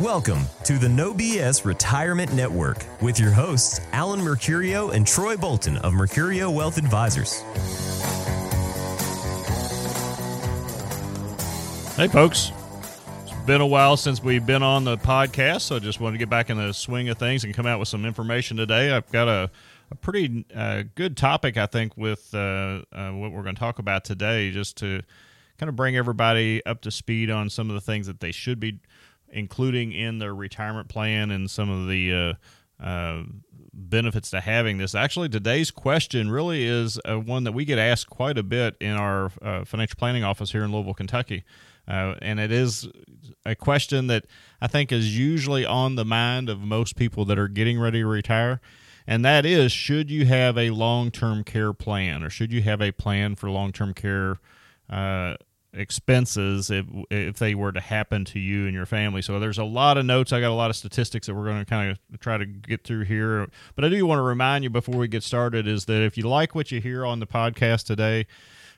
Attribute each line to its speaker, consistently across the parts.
Speaker 1: Welcome to the No BS Retirement Network with your hosts, Alan Mercurio and Troy Bolton of Mercurio Wealth Advisors.
Speaker 2: Hey, folks. It's been a while since we've been on the podcast, so I just wanted to get back in the swing of things and come out with some information today. I've got a, a pretty uh, good topic, I think, with uh, uh, what we're going to talk about today, just to kind of bring everybody up to speed on some of the things that they should be including in their retirement plan and some of the uh, uh, benefits to having this. Actually, today's question really is uh, one that we get asked quite a bit in our uh, financial planning office here in Louisville, Kentucky. Uh, and it is a question that I think is usually on the mind of most people that are getting ready to retire. And that is should you have a long term care plan or should you have a plan for long term care uh, expenses if if they were to happen to you and your family. So there's a lot of notes. I got a lot of statistics that we're going to kind of try to get through here. But I do want to remind you before we get started is that if you like what you hear on the podcast today,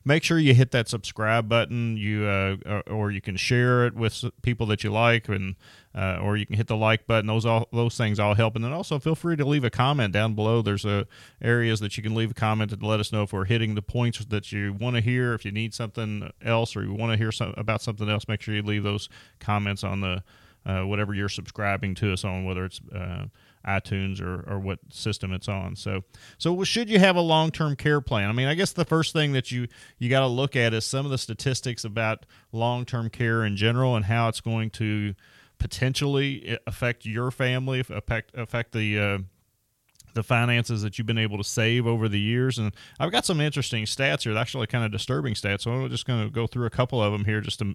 Speaker 2: make sure you hit that subscribe button. You uh, or you can share it with people that you like, and uh, or you can hit the like button. Those all those things all help. And then also feel free to leave a comment down below. There's a areas that you can leave a comment and let us know if we're hitting the points that you want to hear. If you need something else or you want to hear some, about something else, make sure you leave those comments on the uh, whatever you're subscribing to us on, whether it's uh, iTunes or, or what system it's on. So, so should you have a long term care plan? I mean, I guess the first thing that you you got to look at is some of the statistics about long term care in general and how it's going to potentially affect your family, affect affect the uh, the finances that you've been able to save over the years. And I've got some interesting stats here, actually kind of disturbing stats. So I'm just going to go through a couple of them here just to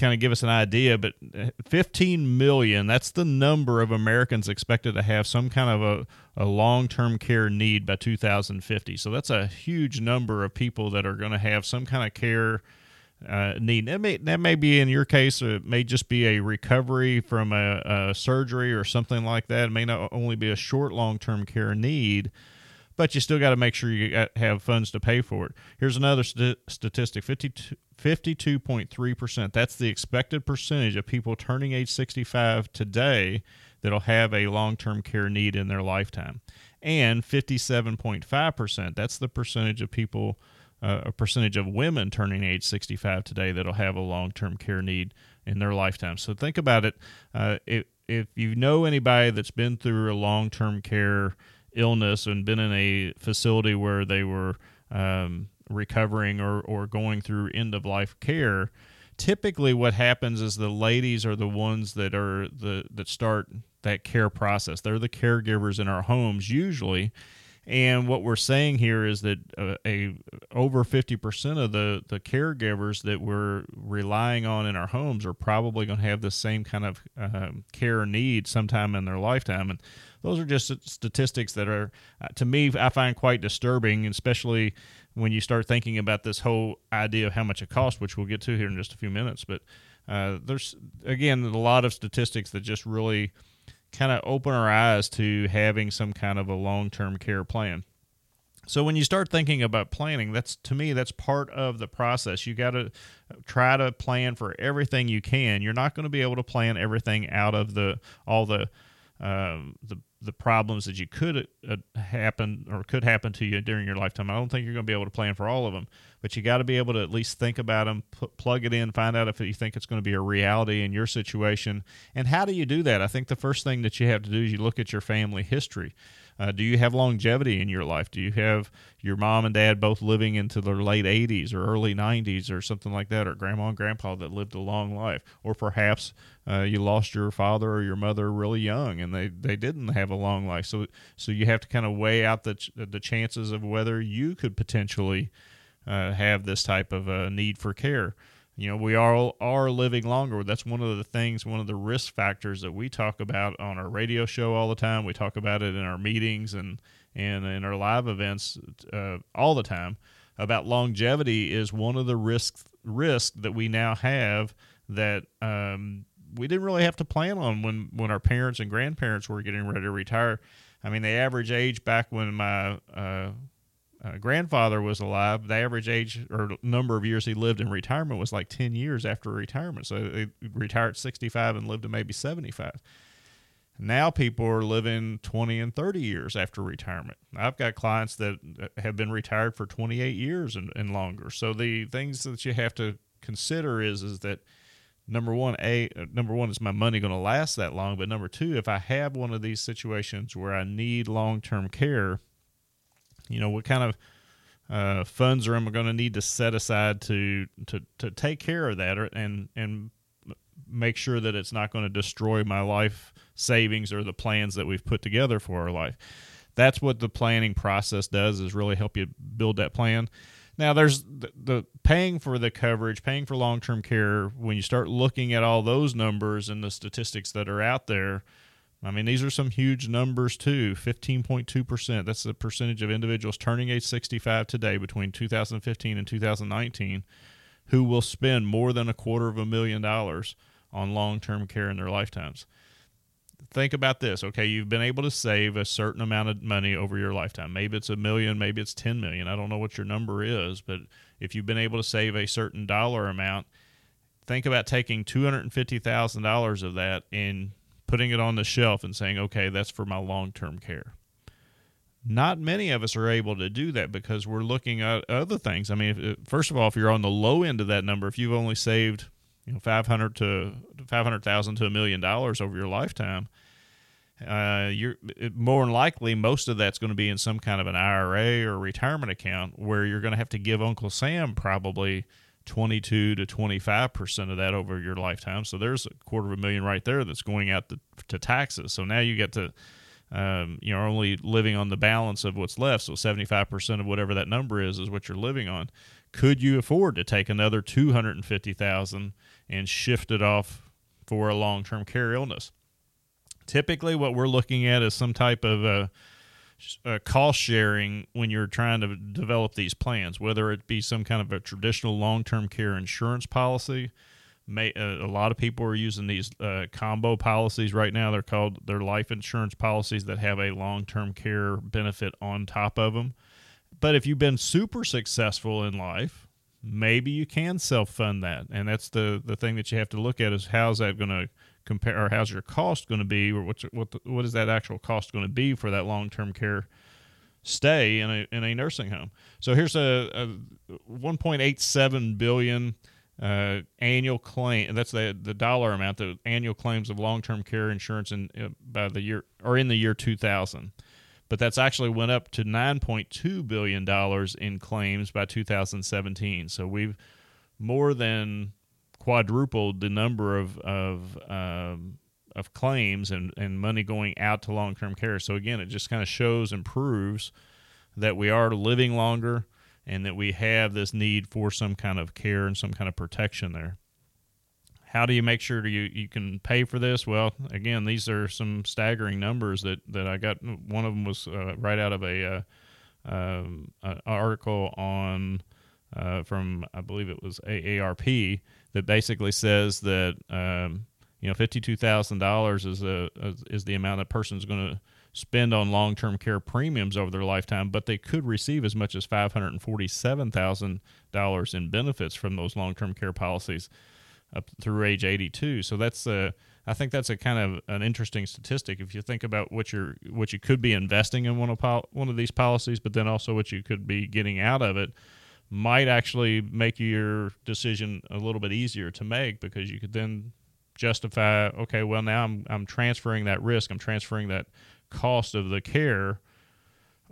Speaker 2: kind of give us an idea, but uh, 15 million, that's the number of Americans expected to have some kind of a, a long term care need by 2050. So that's a huge number of people that are going to have some kind of care uh, need. That may, that may be in your case, it may just be a recovery from a, a surgery or something like that. It may not only be a short long term care need but you still got to make sure you have funds to pay for it. Here's another st- statistic 52.3%. That's the expected percentage of people turning age 65 today that'll have a long term care need in their lifetime. And 57.5%, that's the percentage of people, uh, a percentage of women turning age 65 today that'll have a long term care need in their lifetime. So think about it. Uh, if, if you know anybody that's been through a long term care illness and been in a facility where they were um, recovering or, or going through end of life care, typically what happens is the ladies are the ones that are the that start that care process. They're the caregivers in our homes usually. And what we're saying here is that uh, a over 50% of the, the caregivers that we're relying on in our homes are probably going to have the same kind of uh, care need sometime in their lifetime. And those are just statistics that are, uh, to me, I find quite disturbing, especially when you start thinking about this whole idea of how much it costs, which we'll get to here in just a few minutes. But uh, there's, again, a lot of statistics that just really kind of open our eyes to having some kind of a long term care plan. So when you start thinking about planning, that's to me that's part of the process. You got to try to plan for everything you can. You're not going to be able to plan everything out of the all the uh, the the problems that you could uh, happen or could happen to you during your lifetime. I don't think you're going to be able to plan for all of them, but you got to be able to at least think about them, plug it in, find out if you think it's going to be a reality in your situation. And how do you do that? I think the first thing that you have to do is you look at your family history. Uh, do you have longevity in your life? Do you have your mom and dad both living into their late 80s or early 90s or something like that, or grandma and grandpa that lived a long life? Or perhaps uh, you lost your father or your mother really young and they, they didn't have a long life. So, so you have to kind of weigh out the, ch- the chances of whether you could potentially uh, have this type of a need for care you know we all are living longer. That's one of the things one of the risk factors that we talk about on our radio show all the time. We talk about it in our meetings and and in our live events uh, all the time. About longevity is one of the risks risk that we now have that um, we didn't really have to plan on when when our parents and grandparents were getting ready to retire. I mean the average age back when my uh, uh, grandfather was alive, the average age or number of years he lived in retirement was like 10 years after retirement. So he retired at 65 and lived to maybe 75. Now people are living 20 and 30 years after retirement. I've got clients that have been retired for 28 years and, and longer. So the things that you have to consider is is that number one, a number one is my money going to last that long, but number two, if I have one of these situations where I need long term care, you know what kind of uh, funds are am I going to need to set aside to to to take care of that or, and and make sure that it's not going to destroy my life savings or the plans that we've put together for our life. That's what the planning process does is really help you build that plan. Now there's the, the paying for the coverage, paying for long-term care when you start looking at all those numbers and the statistics that are out there, I mean, these are some huge numbers too. 15.2%. That's the percentage of individuals turning age 65 today between 2015 and 2019 who will spend more than a quarter of a million dollars on long term care in their lifetimes think about this. Okay, you've been able to save a certain amount of money over your lifetime. Maybe it's a million, maybe it's 10 million. I don't know what your number is, but if you've been able to save a certain dollar amount, think about taking $250,000 of that and putting it on the shelf and saying, okay, that's for my long term care. Not many of us are able to do that because we're looking at other things. I mean, if, first of all, if you're on the low end of that number, if you've only saved you know, 500 to 500,000 to a million dollars over your lifetime, uh, you're more than likely most of that's going to be in some kind of an IRA or retirement account where you're going to have to give Uncle Sam probably 22 to 25 percent of that over your lifetime. So there's a quarter of a million right there that's going out to, to taxes. So now you get to um, you know only living on the balance of what's left. So 75 percent of whatever that number is is what you're living on. Could you afford to take another 250,000 and shift it off for a long-term care illness? Typically, what we're looking at is some type of uh, uh, cost sharing when you're trying to develop these plans, whether it be some kind of a traditional long term care insurance policy. May, uh, a lot of people are using these uh, combo policies right now. They're called they're life insurance policies that have a long term care benefit on top of them. But if you've been super successful in life, maybe you can self fund that, and that's the the thing that you have to look at is how's that going to compare or how's your cost going to be or what's what the, what is that actual cost going to be for that long-term care stay in a in a nursing home? So here's a, a 1.87 billion uh, annual claim that's the the dollar amount the annual claims of long-term care insurance in uh, by the year or in the year 2000 but that's actually went up to 9.2 billion dollars in claims by 2017 so we've more than quadrupled the number of of um, of claims and, and money going out to long term care. So again, it just kind of shows and proves that we are living longer and that we have this need for some kind of care and some kind of protection there. How do you make sure you, you can pay for this? Well, again, these are some staggering numbers that, that I got. One of them was uh, right out of a uh, um, an article on uh, from I believe it was AARP that basically says that um, you know fifty two thousand dollars is a is the amount a person is going to spend on long term care premiums over their lifetime, but they could receive as much as five hundred and forty seven thousand dollars in benefits from those long term care policies up through age eighty two. So that's a I think that's a kind of an interesting statistic if you think about what you're what you could be investing in one of one of these policies, but then also what you could be getting out of it might actually make your decision a little bit easier to make because you could then justify okay well now I'm I'm transferring that risk I'm transferring that cost of the care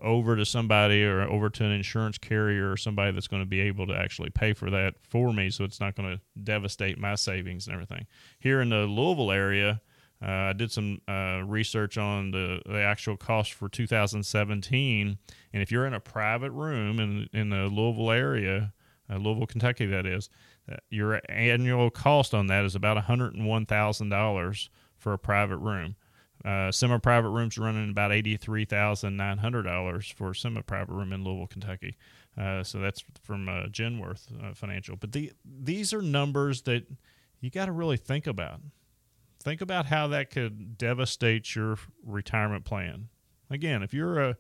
Speaker 2: over to somebody or over to an insurance carrier or somebody that's going to be able to actually pay for that for me so it's not going to devastate my savings and everything. Here in the Louisville area, uh, I did some uh, research on the, the actual cost for 2017, and if you're in a private room in in the Louisville area, uh, Louisville, Kentucky, that is, uh, your annual cost on that is about $101,000 for a private room. Uh, semi-private rooms running about eighty-three thousand nine hundred dollars for a semi-private room in Louisville, Kentucky. Uh, so that's from uh, Genworth Financial. But the, these are numbers that you got to really think about think about how that could devastate your retirement plan. Again, if you're a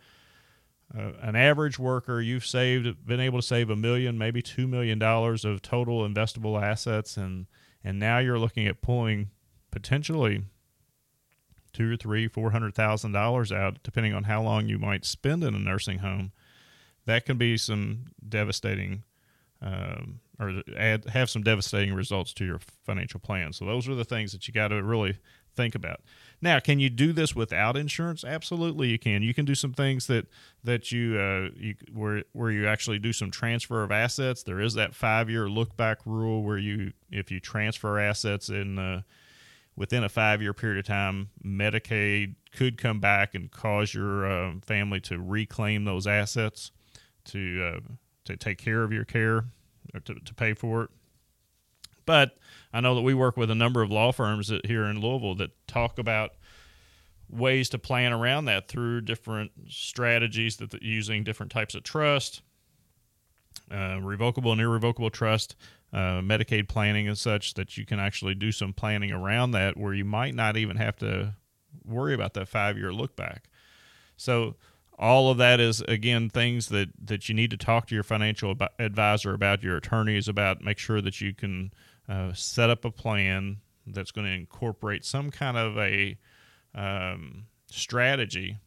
Speaker 2: uh, an average worker, you've saved, been able to save a million, maybe two million dollars of total investable assets, and and now you're looking at pulling potentially two or three, four hundred thousand dollars out, depending on how long you might spend in a nursing home. That can be some devastating, um, or add, have some devastating results to your financial plan. So those are the things that you got to really think about. Now, can you do this without insurance? Absolutely, you can. You can do some things that that you, uh, you where where you actually do some transfer of assets. There is that five year look back rule where you if you transfer assets in uh, within a five year period of time, Medicaid could come back and cause your uh, family to reclaim those assets to uh, to take care of your care or to, to pay for it. But I know that we work with a number of law firms that, here in Louisville that talk about ways to plan around that through different strategies that using different types of trust, uh, revocable and irrevocable trust, uh, Medicaid planning and such that you can actually do some planning around that where you might not even have to worry about that five year look back. So all of that is again things that that you need to talk to your financial advisor about your attorneys about make sure that you can uh, set up a plan that's going to incorporate some kind of a um, strategy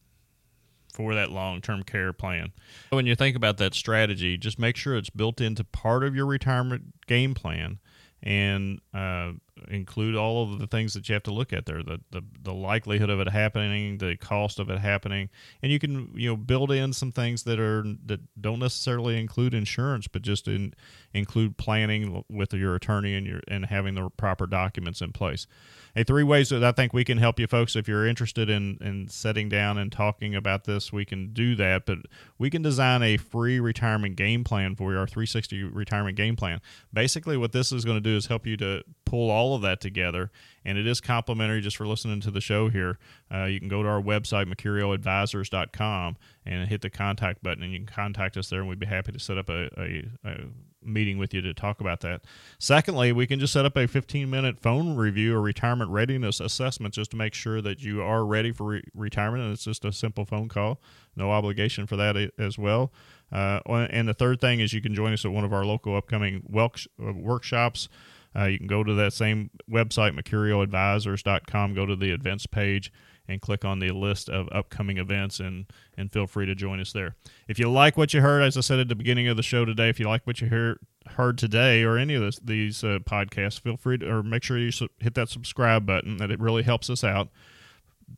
Speaker 2: for that long-term care plan. When you think about that strategy just make sure it's built into part of your retirement game plan and uh, include all of the things that you have to look at there the, the the likelihood of it happening the cost of it happening. And you can you know build in some things that are that don't necessarily include insurance but just in, include planning with your attorney and your and having the proper documents in place. Hey three ways that i think we can help you folks if you're interested in in setting down and talking about this we can do that. But we can design a free retirement game plan for you our 360 retirement game plan. Basically what this is going to do is help you to pull all of that together. And it is complimentary just for listening to the show here. Uh, you can go to our website, mercurioadvisors.com, and hit the contact button, and you can contact us there, and we'd be happy to set up a, a, a meeting with you to talk about that. Secondly, we can just set up a 15 minute phone review or retirement readiness assessment just to make sure that you are ready for re- retirement. And it's just a simple phone call, no obligation for that as well. Uh, and the third thing is you can join us at one of our local upcoming uh, workshops. Uh, you can go to that same website, mercurioadvisors.com, go to the events page, and click on the list of upcoming events and, and feel free to join us there. If you like what you heard, as I said at the beginning of the show today, if you like what you hear, heard today or any of this, these uh, podcasts, feel free to, or make sure you su- hit that subscribe button. That it really helps us out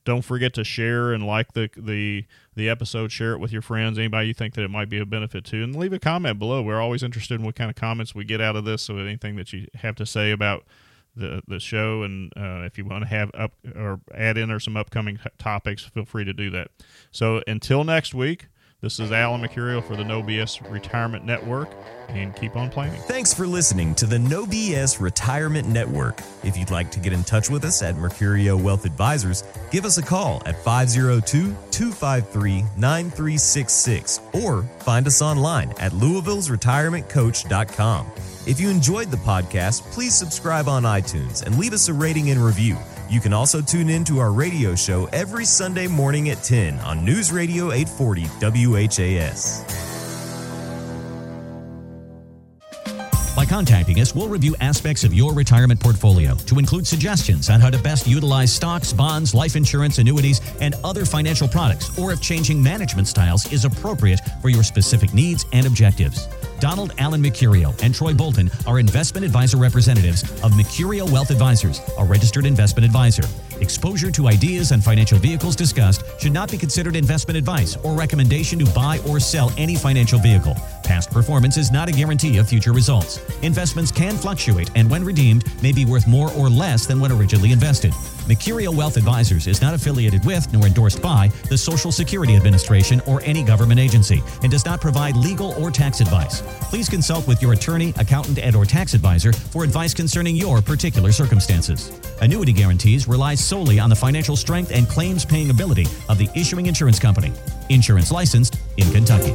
Speaker 2: don't forget to share and like the the the episode. Share it with your friends, anybody you think that it might be a benefit to, and leave a comment below. We're always interested in what kind of comments we get out of this. So anything that you have to say about the the show, and uh, if you want to have up or add in or some upcoming topics, feel free to do that. So until next week. This is Alan Mercurio for the No BS Retirement Network, and keep on planning.
Speaker 1: Thanks for listening to the No BS Retirement Network. If you'd like to get in touch with us at Mercurio Wealth Advisors, give us a call at 502 253 9366 or find us online at Louisville's Louisville'sRetirementCoach.com. If you enjoyed the podcast, please subscribe on iTunes and leave us a rating and review. You can also tune in to our radio show every Sunday morning at 10 on News Radio 840 WHAS.
Speaker 3: By contacting us, we'll review aspects of your retirement portfolio to include suggestions on how to best utilize stocks, bonds, life insurance, annuities, and other financial products, or if changing management styles is appropriate for your specific needs and objectives. Donald Allen Mercurio and Troy Bolton are investment advisor representatives of Mercurio Wealth Advisors, a registered investment advisor. Exposure to ideas and financial vehicles discussed should not be considered investment advice or recommendation to buy or sell any financial vehicle. Past performance is not a guarantee of future results. Investments can fluctuate and, when redeemed, may be worth more or less than when originally invested. Mercurio Wealth Advisors is not affiliated with nor endorsed by the Social Security Administration or any government agency and does not provide legal or tax advice. Please consult with your attorney, accountant, and or tax advisor for advice concerning your particular circumstances. Annuity guarantees rely solely on the financial strength and claims paying ability of the issuing insurance company. Insurance licensed in Kentucky.